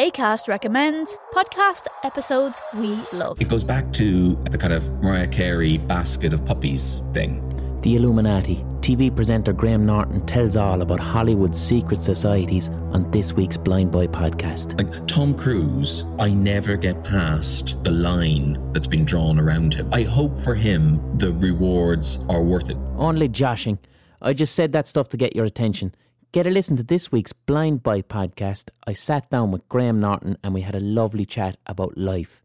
ACAST recommends podcast episodes we love. It goes back to the kind of Mariah Carey basket of puppies thing. The Illuminati. TV presenter Graham Norton tells all about Hollywood's secret societies on this week's Blind Boy podcast. Like Tom Cruise, I never get past the line that's been drawn around him. I hope for him the rewards are worth it. Only joshing. I just said that stuff to get your attention. Get a listen to this week's Blind Boy podcast. I sat down with Graham Norton and we had a lovely chat about life.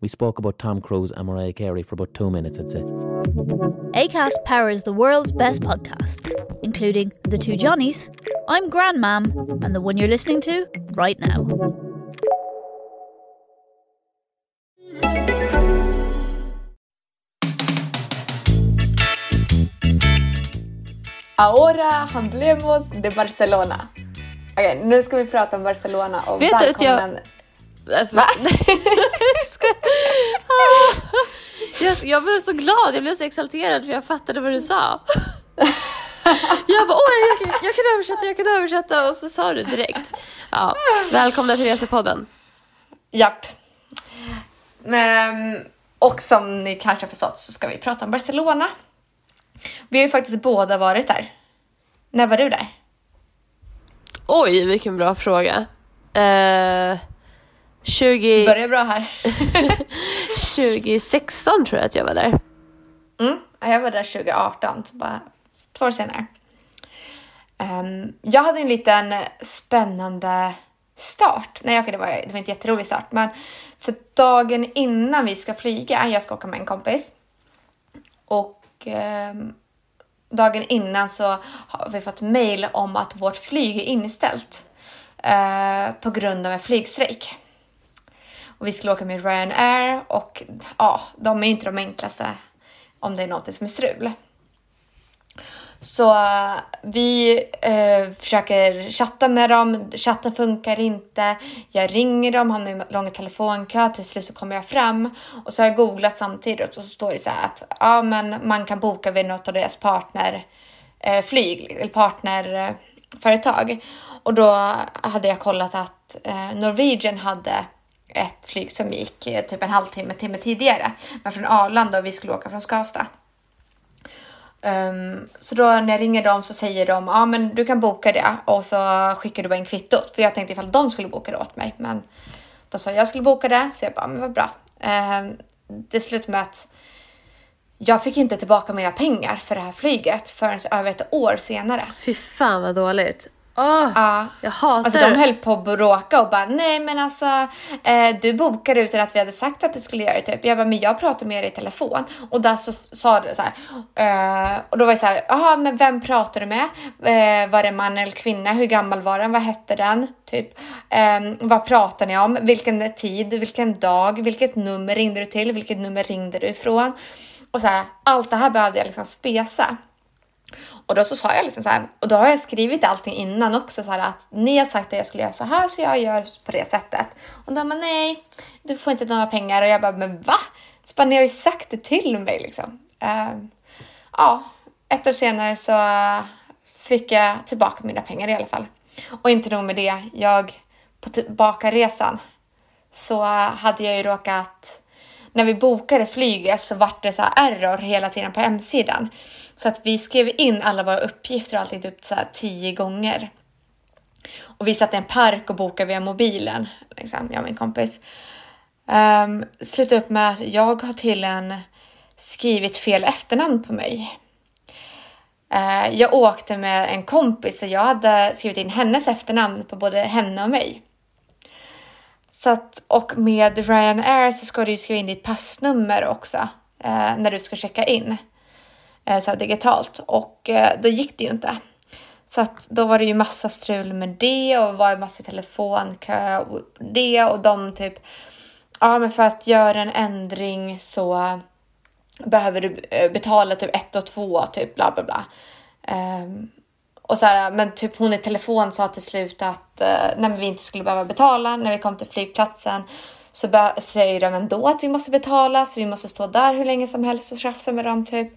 We spoke about Tom Cruise and Mariah Carey for about two minutes, I'd say. ACAST powers the world's best podcasts, including The Two Johnnies, I'm Grandmam, and the one you're listening to right now. Ahora handlemos de Barcelona. Okej, nu ska vi prata om Barcelona och Vet du att jag- välkommen... Va? jag, jag blev så glad, jag blev så exalterad för jag fattade vad du sa. Jag bara, åh jag, jag, jag kan översätta, jag kan översätta och så sa du direkt. Ja, välkomna till Resepodden. Japp. Men, och som ni kanske har förstått så ska vi prata om Barcelona. Vi har ju faktiskt båda varit där. När var du där? Oj, vilken bra fråga. Eh, 20, Börjar bra här. 2016 tror jag att jag var där. Mm, jag var där 2018, så bara två år senare. Ehm, jag hade en liten spännande start. Nej, okej, det, var, det var inte jätterolig start, men för dagen innan vi ska flyga, jag ska åka med en kompis. Och Ehm, dagen innan så har vi fått mail om att vårt flyg är inställt eh, på grund av en flygstrejk. Och vi skulle åka med Ryanair och ja, de är ju inte de enklaste om det är något som är strul. Så eh, vi eh, försöker chatta med dem, chatten funkar inte. Jag ringer dem, hamnar i lång telefonkö, till slut så kommer jag fram. Och så har jag googlat samtidigt och så står det så här att ja, men man kan boka vid något av deras partnerflyg eh, eller partnerföretag. Eh, och då hade jag kollat att eh, Norwegian hade ett flyg som gick eh, typ en halvtimme, timme tidigare. Men från Arlanda och vi skulle åka från Skavsta. Um, så då när jag ringer dem så säger de ja ah, men du kan boka det och så skickar du bara in kvittot. För jag tänkte ifall de skulle boka det åt mig. Men de sa jag skulle boka det så jag bara men vad bra. Um, det slutade med att jag fick inte tillbaka mina pengar för det här flyget förrän över ett år senare. Fy fan vad dåligt. Åh, Ja. jag hatar Alltså de höll på att bråka och bara nej men alltså eh, du bokade utan att vi hade sagt att du skulle göra det typ. Jag bara men jag pratade med er i telefon och där så sa det så här. Eh, och då var jag så här, jaha men vem pratar du med? Eh, var det man eller kvinna? Hur gammal var den? Vad hette den? Typ. Eh, vad pratar ni om? Vilken tid? Vilken dag? Vilket nummer ringde du till? Vilket nummer ringde du ifrån? Och så här, allt det här behövde jag liksom spesa. Och då så sa jag liksom så här, och då har jag skrivit allting innan också så här att ni har sagt att jag skulle göra så här så jag gör på det sättet. Och de bara nej, du får inte några pengar och jag bara men va? Så bara, ni har ju sagt det till mig liksom. Uh, ja, ett år senare så fick jag tillbaka mina pengar i alla fall. Och inte nog med det, jag på tillbakaresan så hade jag ju råkat när vi bokade flyget så vart det så här error hela tiden på hemsidan. Så att vi skrev in alla våra uppgifter och allting typ så här tio gånger. Och vi satt i en park och bokade via mobilen, liksom, jag och min kompis. Um, slutade upp med att jag har tydligen skrivit fel efternamn på mig. Uh, jag åkte med en kompis och jag hade skrivit in hennes efternamn på både henne och mig. Så att, och med Ryanair så ska du ju skriva in ditt passnummer också eh, när du ska checka in Eh, så här digitalt och eh, då gick det ju inte. Så att då var det ju massa strul med det och var massa telefonkö och det och de typ ja, men för att göra en ändring så behöver du eh, betala typ ett och två typ bla bla bla. Um, och så här, men typ hon i telefon sa till slut att eh, uh, när vi inte skulle behöva betala när vi kom till flygplatsen så säger de ändå att vi måste betala så vi måste stå där hur länge som helst och tjafsa med dem typ.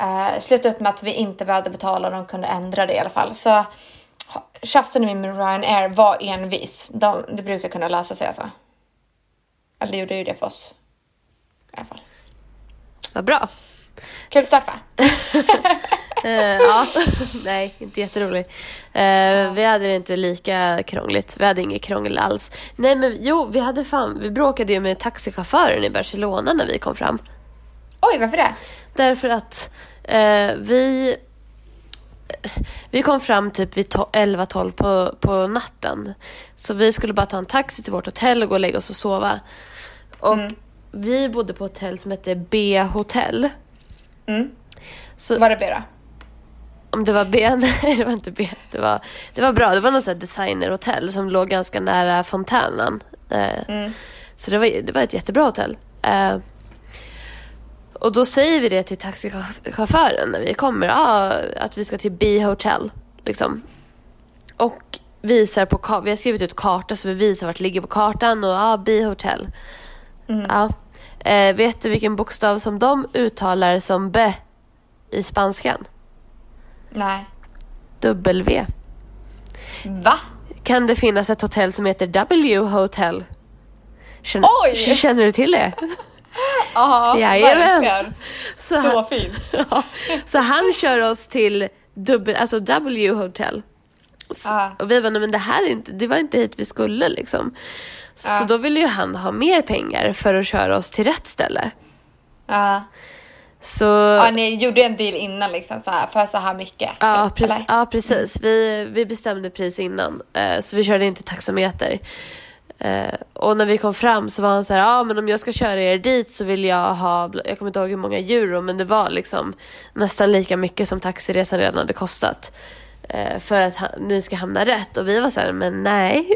Eh, slutade upp med att vi inte behövde betala och de kunde ändra det i alla fall. Så ha- tjafsade med Ryanair var envis. De, det brukar kunna lösa sig alltså. Eller det gjorde ju det för oss. I alla fall. Vad bra. Kul start va? Eh, ja, nej, inte jätterolig. Eh, Vi hade det inte lika krångligt. Vi hade inget krångel alls. Nej, men jo, vi hade fan, vi bråkade ju med taxichauffören i Barcelona när vi kom fram. Oj, varför det? Därför att eh, vi vi kom fram typ vid to- 11-12 på, på natten. Så vi skulle bara ta en taxi till vårt hotell och gå och lägga oss och sova. Och vi bodde på ett hotell som hette B-hotell. Mm. Så Var det B då? om det var B, nej det var inte B. Det var, det var bra, det var något designerhotell som låg ganska nära fontänen. Eh, Mm. Så det var, det var ett jättebra hotell. Eh, och då säger vi det till taxichauffören när vi kommer, ah, att vi ska till B-hotel. Liksom. Och visar på vi har skrivit ut karta så vi visar vart det ligger på kartan och ah, B-hotel. Ja. Eh, vet du vilken bokstav som de uttalar som B i spanskan? Nej. W. Va? Kan det finnas ett hotell som heter W Hotel? Känner, Oj! känner du till det? Ja, verkligen. Så, Så han, fint. ja, så han kör oss till dubbel, alltså W Hotel. S- Ja. Och vi bara, "Nej, men det här är inte, det var inte hit vi skulle liksom. Så Ja. då ville ju han ha mer pengar för att köra oss till rätt ställe. Ja. Så ja, ni gjorde en deal innan liksom så här, för så här mycket. Ja, typ, prec- eller? ja precis. Vi, vi bestämde pris innan. eh, så vi körde inte taxameter. Eh, och när vi kom fram så var han så här, ja ah, men om jag ska köra er dit så vill jag ha, jag kommer inte ihåg hur många euro men det var liksom nästan lika mycket som taxiresan redan hade kostat. eh, för att ha, ni ska hamna rätt. Och vi var så här, men nej.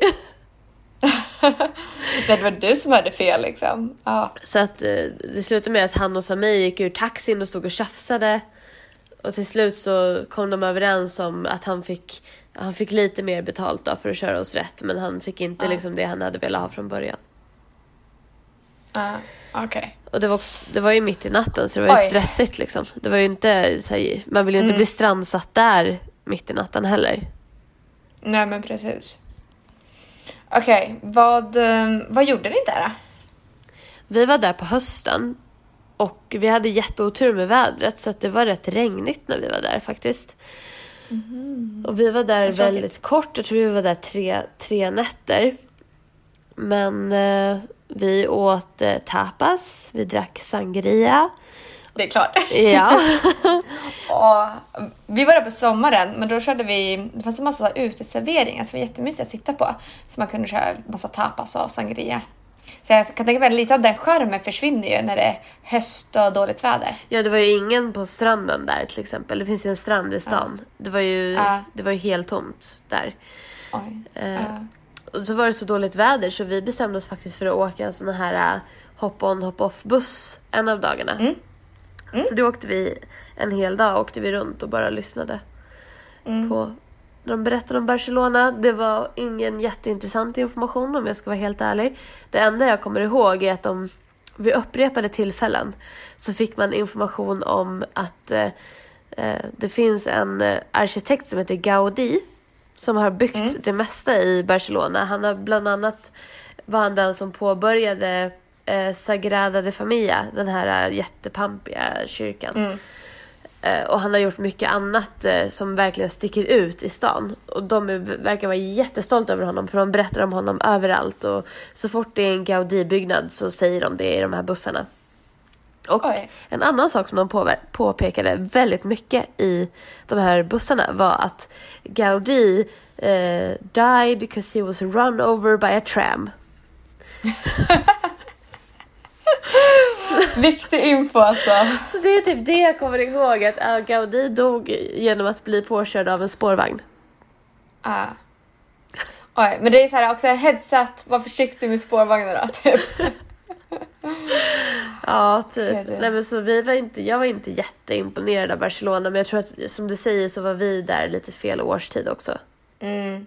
Det var du som hade fel liksom. Ja. Så att eh, det slutade med att han och Samir gick ur taxin och stod och tjafsade. Och till slut så kom de överens om att han fick, han fick lite mer betalt då för att köra oss rätt. Men han fick inte liksom det han hade velat ha från början. Ja, Okej. Och det var, också, det var ju mitt i natten så det var ju Oj. stressigt liksom. Det var ju inte, här, man vill ju inte bli strandsatt där mitt i natten heller. Nej men precis. Okej, vad, eh, vad gjorde ni där då? Vi var där på hösten och vi hade jätteotur med vädret så att det var rätt regnigt när vi var där faktiskt. Och vi var där väldigt kort, jag tror vi var där tre, tre nätter. Men eh, vi åt eh, tapas, vi drack sangria. Det är klart. Ja, Och vi var där på sommaren, men då körde vi, det fanns en massa uteserveringar som var jättemysiga att sitta på. Så man kunde köra massa tapas och sangria. Så jag kan tänka mig att lite av den charmen försvinner ju när det är höst och dåligt väder. ja, det var ju ingen på stranden där till exempel. Det finns ju en strand i stan. Det var ju, Ja. det var ju helt tomt där. Oj. Eh, Ja. Och så var det så dåligt väder så vi bestämde oss faktiskt för att åka en sån här äh, hop-on hop-off buss en av dagarna. Mm. Så då åkte vi en hel dag åkte vi runt och bara lyssnade Mm. på när de berättade om Barcelona. Det var ingen jätteintressant information om jag ska vara helt ärlig. Det enda jag kommer ihåg är att de vid upprepade tillfällen så fick man information om att eh, eh, det finns en eh, arkitekt som heter Gaudí som har byggt det mesta i Barcelona. Han har bland annat var han den som påbörjade eh, Sagrada de Familia, den här eh, jättepampiga kyrkan. Eh, och han har gjort mycket annat eh, som verkligen sticker ut i stan. Och de verkar vara jättestolta över honom för de berättar om honom överallt. Och så fort det är en Gaudí-byggnad så säger de det i de här bussarna. Och Oj. en annan sak som de påpekade väldigt mycket i de här bussarna var att Gaudí eh, died because he was run over by a tram. Viktig info alltså. Så det är typ det jag kommer ihåg att Gaudí dog genom att bli påkörd av en spårvagn. Ja. Oj, men det är så här också heads up, var försiktig med spårvagnar då. Typ. Ja, typ. Det det. Nej, men så vi var inte, jag var inte jätteimponerad av Barcelona men jag tror att som du säger så var vi där lite fel årstid också. Mm.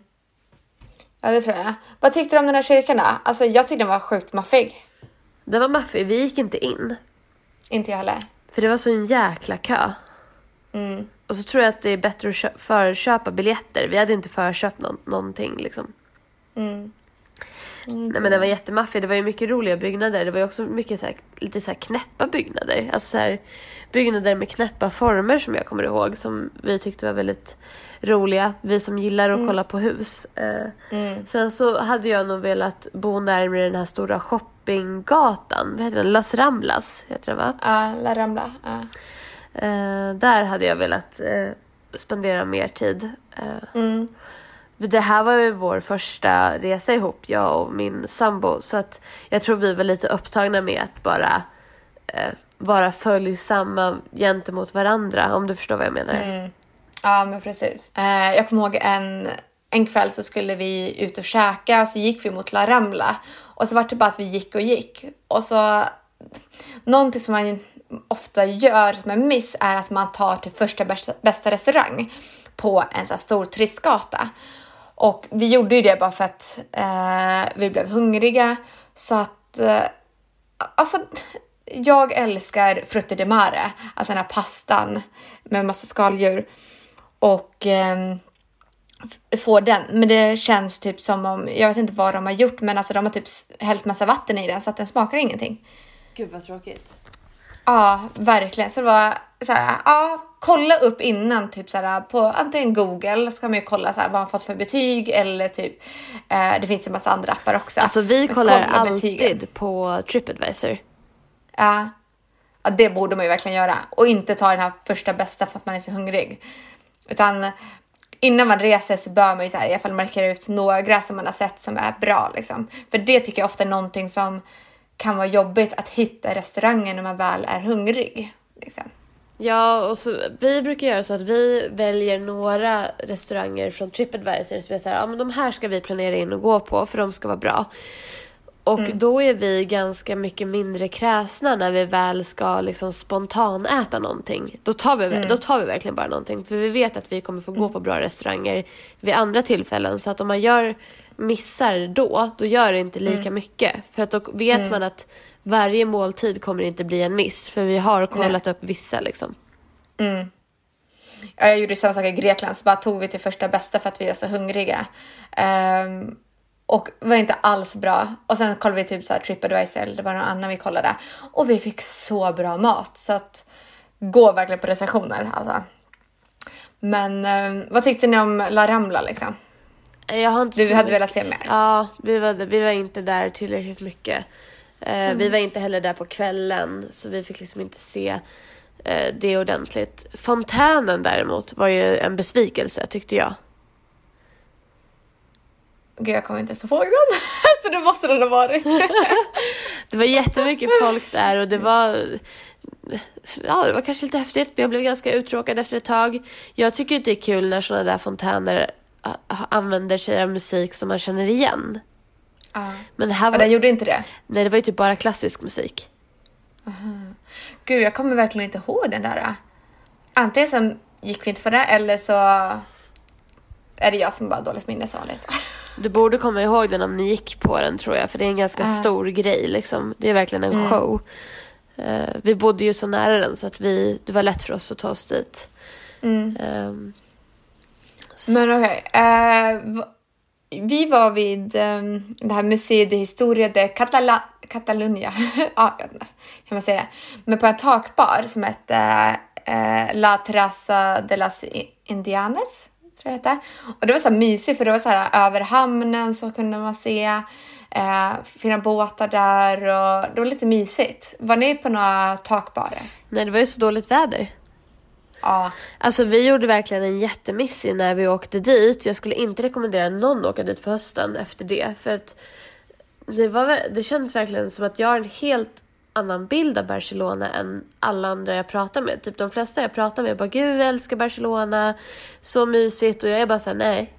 Ja, det tror jag. Vad tyckte du om den här kyrkan då? Alltså jag tyckte den var sjukt maffig. Det var maffig, vi gick inte in. Inte jag heller. För det var så en jäkla kö. Mm. och så tror jag att det är bättre att kö- förköpa biljetter. Vi hade inte förköpt nå- någonting liksom. Mm. Nej men den var jättemaffig. Det var ju mycket roliga byggnader. Det var ju också mycket så här, lite så här knäppa byggnader. Alltså så här, byggnader med knäppa former som jag kommer ihåg. Som vi tyckte var väldigt roliga. Vi som gillar att kolla på hus. Eh, Mm. Sen så hade jag nog velat bo närmare den här stora shoppinggatan. Vad heter den? Las Ramblas heter den va? Ja, La Rambla. Ja. Eh, där hade jag velat eh, spendera mer tid. Mm det här var ju vår första resa ihop, jag och min sambo. Så att jag tror vi var lite upptagna med att bara eh, vara följsamma gentemot varandra. Om du förstår vad jag menar. Mm. Ja, men precis. Eh, jag kommer ihåg en, en kväll så skulle vi ut och käka och så gick vi mot La Rambla. Och så var det bara att vi gick och gick. Och så... Någonting som man ofta gör som en miss är att man tar till första bästa, bästa restaurang på en så här stor turistgata. Och vi gjorde ju det bara för att eh, vi blev hungriga. Så att... Eh, alltså, jag älskar frutti di mare, alltså den här pastan med massa skaldjur. Och ehm, f- får den. Men det känns typ som om, jag vet inte vad de har gjort, men alltså de har typ hällt massa vatten i den så att den smakar ingenting. Gud vad tråkigt. Ja, verkligen. Så det var så här, ja, kolla upp innan typ så här på antingen Google så kan man ju kolla så här vad man fått för betyg eller typ eh, det finns en massa andra appar också. Alltså vi Men kollar kolla betygen. alltid på Tripadvisor. Ja. ja, det borde man ju verkligen göra. Och inte ta den här första bästa för att man är så hungrig. Utan innan man reser så bör man ju så här, i alla fall markera ut några som man har sett som är bra. Liksom. För det tycker jag ofta är någonting som kan vara jobbigt att hitta restauranger när man väl är hungrig. Liksom. Ja, och så, vi brukar göra så att vi väljer några restauranger från Tripadvisor som är så här, ja men de här ska vi planera in och gå på för de ska vara bra. Och då är vi ganska mycket mindre kräsna när vi väl ska liksom spontan äta någonting. Då tar, vi, då tar vi verkligen bara någonting. För vi vet att vi kommer få gå på bra restauranger vid andra tillfällen. Så att om man gör missar då, då gör det inte lika mycket. För att då vet man att varje måltid kommer inte bli en miss. För vi har kollat upp vissa liksom. Ja, jag gjorde samma sak i Grekland, så bara tog vi till första bästa för att vi var så hungriga. Ehm, och var inte alls bra. Och sen kollade vi typ så här Tripadvisor, eller det var någon annan vi kollade. Och vi fick så bra mat. Så att gå verkligen på recensioner alltså. Men ehm, vad tyckte ni om La Rambla liksom? Jag har inte Du hade mycket- velat se mer? Ja, vi var, vi var inte där tillräckligt mycket. Eh, Vi var inte heller där på kvällen, så vi fick liksom inte se eh, det ordentligt. Fontänen däremot var ju en besvikelse tyckte jag. Gud, jag kommer inte ens ihåg den. så det måste den ha varit. Det var jättemycket folk där och det var... Ja, det var kanske lite häftigt, men jag blev ganska uttråkad efter ett tag. Jag tycker inte det är kul när sådana där fontäner ah, använder sig av musik som man känner igen. Ja. Men det här Och var... den gjorde inte det? Nej, det var ju typ bara klassisk musik. Gud, jag kommer verkligen inte ihåg den där. Antingen så gick vi inte på det eller så är det jag som bara har dåligt minne som vanligt. Du borde komma ihåg den om ni gick på den tror jag, för det är en ganska stor grej liksom. Det är verkligen en show. Eh, vi bodde ju så nära den så att vi, det var lätt för oss att ta oss dit. Ehm, så- Men okej. eh, v- vi var vid um, det här Museo de Historia de Catala- Catalunya. ja, jag vet inte hur man säger det. Men på en takbar som hette uh, La Terraza de las Indianes. Tror jag det hette. Och det var så här mysigt för det var så här över hamnen så kunde man se eh, fina båtar där och det var lite mysigt. Var ni på några takbarer? Nej, det var ju så dåligt väder. Ja. Alltså vi gjorde verkligen en jättemiss i när vi åkte dit. Jag skulle inte rekommendera någon att åka dit på hösten efter det. För att det, var, det kändes verkligen som att jag har en helt annan bild av Barcelona än alla andra jag pratar med. Typ de flesta jag pratar med bara gud jag älskar Barcelona, så mysigt och jag är bara såhär nej.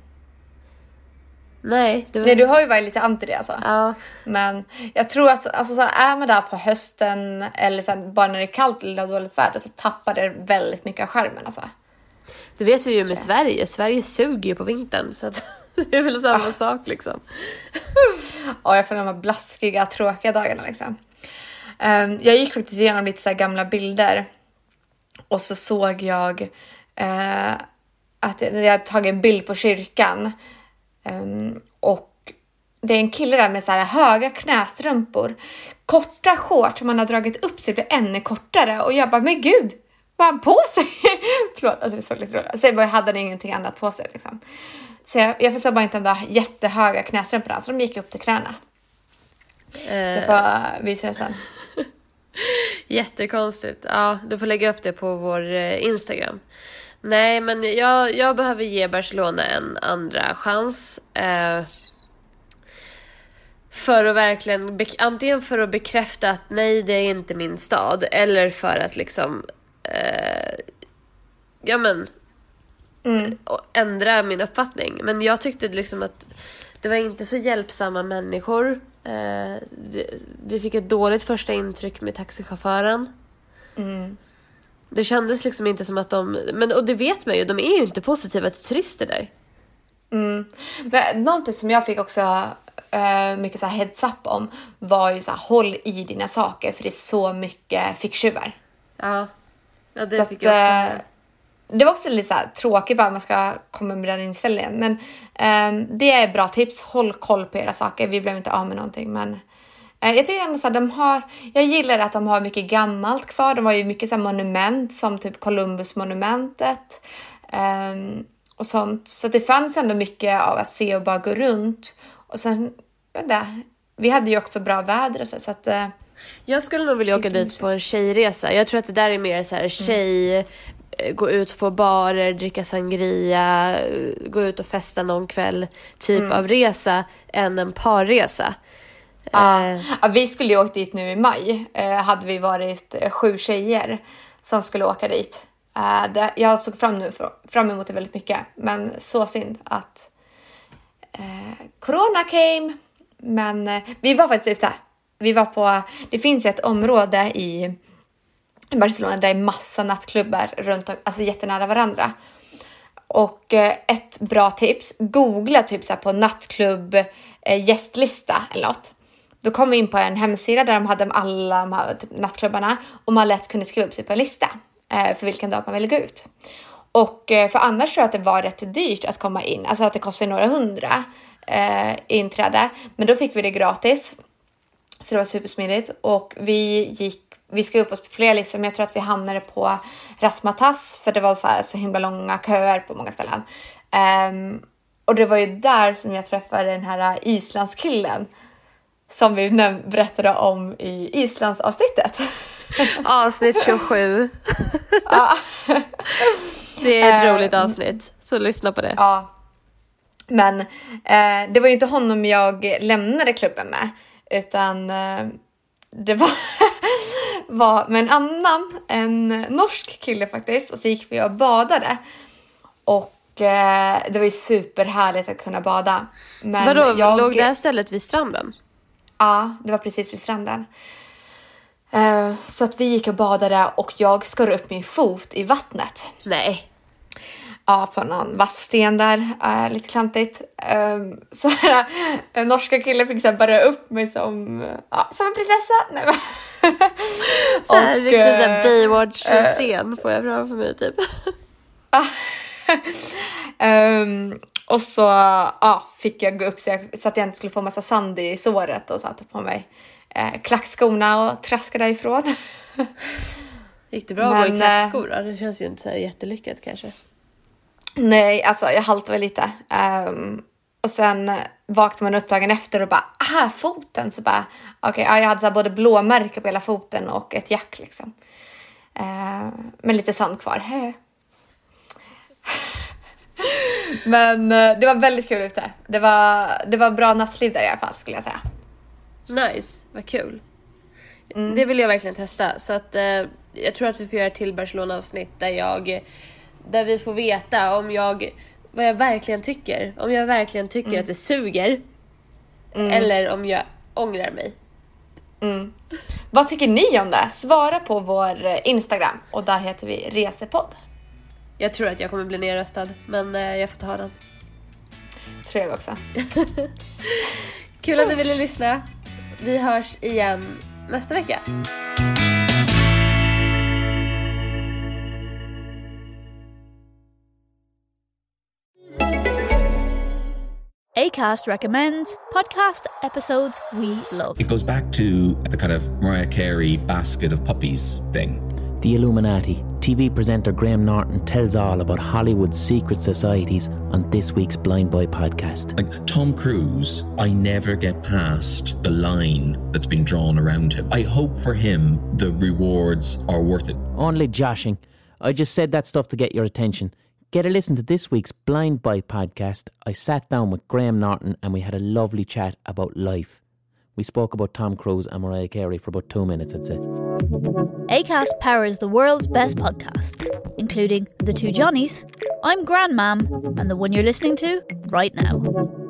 Nej, det var... Nej, du har ju varit lite anti det alltså. Ja, Men jag tror att alltså, så är man där på hösten eller så här, bara när det är kallt eller dåligt väder så tappar det väldigt mycket av skärmen. Alltså. det vet vi ju med Sverige. Sverige suger ju på vintern så att det är väl samma sak liksom. Och jag får de här blaskiga, tråkiga dagarna liksom. Ehm, jag gick faktiskt igenom lite så gamla bilder och så såg jag eh, att jag hade tagit en bild på kyrkan. Ehm, och det är en kille där med så här höga knästrumpor, korta shorts som han har dragit upp så det blir ännu kortare. Och jag bara, men gud, vad har han på sig? Förlåt, alltså det såg lite roligt Sen bara hade han ingenting annat på sig liksom. Så jag, jag förstår bara inte de där jättehöga knästrumporna, så de gick upp till knäna. Jag Eh, får visa det sen. jättekonstigt. Ja, du får lägga upp det på vår eh, Instagram. Nej, men jag, jag behöver ge Barcelona en andra chans. Eh, för att verkligen, antingen för att bekräfta att nej, det är inte min stad. Eller för att liksom, eh, ja men, Mm. ändra min uppfattning. Men jag tyckte liksom att det var inte så hjälpsamma människor. Eh, vi fick ett dåligt första intryck med taxichauffören. Mm. Det kändes liksom inte som att de, men och det vet man ju, de är ju inte positiva till turister där. Mm. Men någonting som jag fick också eh, mycket så här heads up om var ju så här, håll i dina saker för det är så mycket ficktjuvar. Ja, ja det Så fick att, jag också eh. Det var också lite så här tråkigt bara man ska komma med den inställningen. Men ehm, det är bra tips. Håll koll på era saker. Vi blev inte av med någonting men jag tycker ändå så här, de har, jag gillar att de har mycket gammalt kvar. De har ju mycket så monument som typ Columbus-monumentet. ehm, och sånt. Så det fanns ändå mycket av att se och bara gå runt. Och sen, inte, vi hade ju också bra väder och så. så att, eh, Jag skulle nog vilja åka dit på en tjejresa. Jag tror att det där är mer så här tjej, eh, gå ut på barer, dricka sangria, eh, gå ut och festa någon kväll typ av resa än en parresa. Ja, Eh, ja, vi skulle ju åkt dit nu i maj. Eh, hade vi varit eh, sju tjejer som skulle åka dit. Det, jag såg fram, nu, fram emot det väldigt mycket. Men så synd att eh, Corona came. Men eh, vi var faktiskt ute. Vi var på, det finns ju ett område i Barcelona där det är massa nattklubbar runt, alltså jättenära varandra. Och eh, ett bra tips, googla typ så på nattklubb gästlista eller något. Då kom vi in på en hemsida där de hade alla de här typ, nattklubbarna och man lätt kunde skriva upp sig på en lista eh, för vilken dag man ville gå ut. Och eh, för annars tror jag att det var rätt dyrt att komma in, alltså att det kostade några hundra eh, inträde. Men då fick vi det gratis. Så det var supersmidigt och vi gick, vi skrev upp oss på flera listor men jag tror att vi hamnade på Rasmatas för det var så, här, så himla långa köer på många ställen. Um, och det var ju där som jag träffade den här islandskillen som vi berättade om i Islandsavsnittet. avsnitt 27. ja. Det är ett Eh, roligt avsnitt, så lyssna på det. Ja. Men eh, det var ju inte honom jag lämnade klubben med. Utan eh, det var, var med en annan, en norsk kille faktiskt. Och så gick vi och badade. Och eh, det var ju superhärligt att kunna bada. Men Vadå, jag, låg det här stället vid stranden? Ja, det var precis vid stranden. Eh, så att vi gick och badade och jag skar upp min fot i vattnet. Nej. Ja, på någon vass sten där. Uh, lite klantigt. Um, så en norska kille fick så här bära upp mig som, ja, som en prinsessa. Nej, men. Så här, Och, riktigt såhär eh, Baywatch-scen får jag framför mig typ. Ehm, och så ja, fick jag gå upp så, jag, så att jag inte skulle få massa sand i såret och satte på mig uh, klackskorna och traskade därifrån. Gick det bra att gå i Men, klackskor då? Det känns ju inte så jättelyckat kanske. Nej, alltså jag haltade väl lite. Ehm, och sen vaknade man upp dagen efter och bara, aha, foten. Så bara, okej, ja, jag hade så både blåmärke på hela foten och ett jack liksom. Ehm, med lite sand kvar. Men eh, det var väldigt kul ute. Det var, det var bra nattliv där i alla fall skulle jag säga. Nice, vad kul. Det vill jag verkligen testa. Så att eh, jag tror att vi får göra ett till Barcelona-avsnitt där jag där vi får veta om jag vad jag verkligen tycker. Om jag verkligen tycker att det suger. Eller om jag ångrar mig. Vad tycker ni om det? Svara på vår eh, Instagram och där heter vi Resepodd. Jag tror att jag kommer bli nerröstad, men eh, jag får ta den. Tror jag också. Kul att ni ville lyssna. Vi hörs igen nästa vecka. Acast recommends podcast episodes we love. It goes back to the kind of Mariah Carey basket of puppies thing. The Illuminati. TV presenter Graham Norton tells all about Hollywood's secret societies on this week's Blind Boy podcast. Like Tom Cruise, I never get past the line that's been drawn around him. I hope for him the rewards are worth it. Only joshing. I just said that stuff to get your attention. Get a listen to this week's Blind Boy podcast. I sat down with Graham Norton and we had a lovely chat about life. We spoke about Tom Cruise and Mariah Carey for about two minutes, I'd say. ACAST powers the world's best podcasts, including The Two Johnnies, I'm Grandmam, and the one you're listening to right now.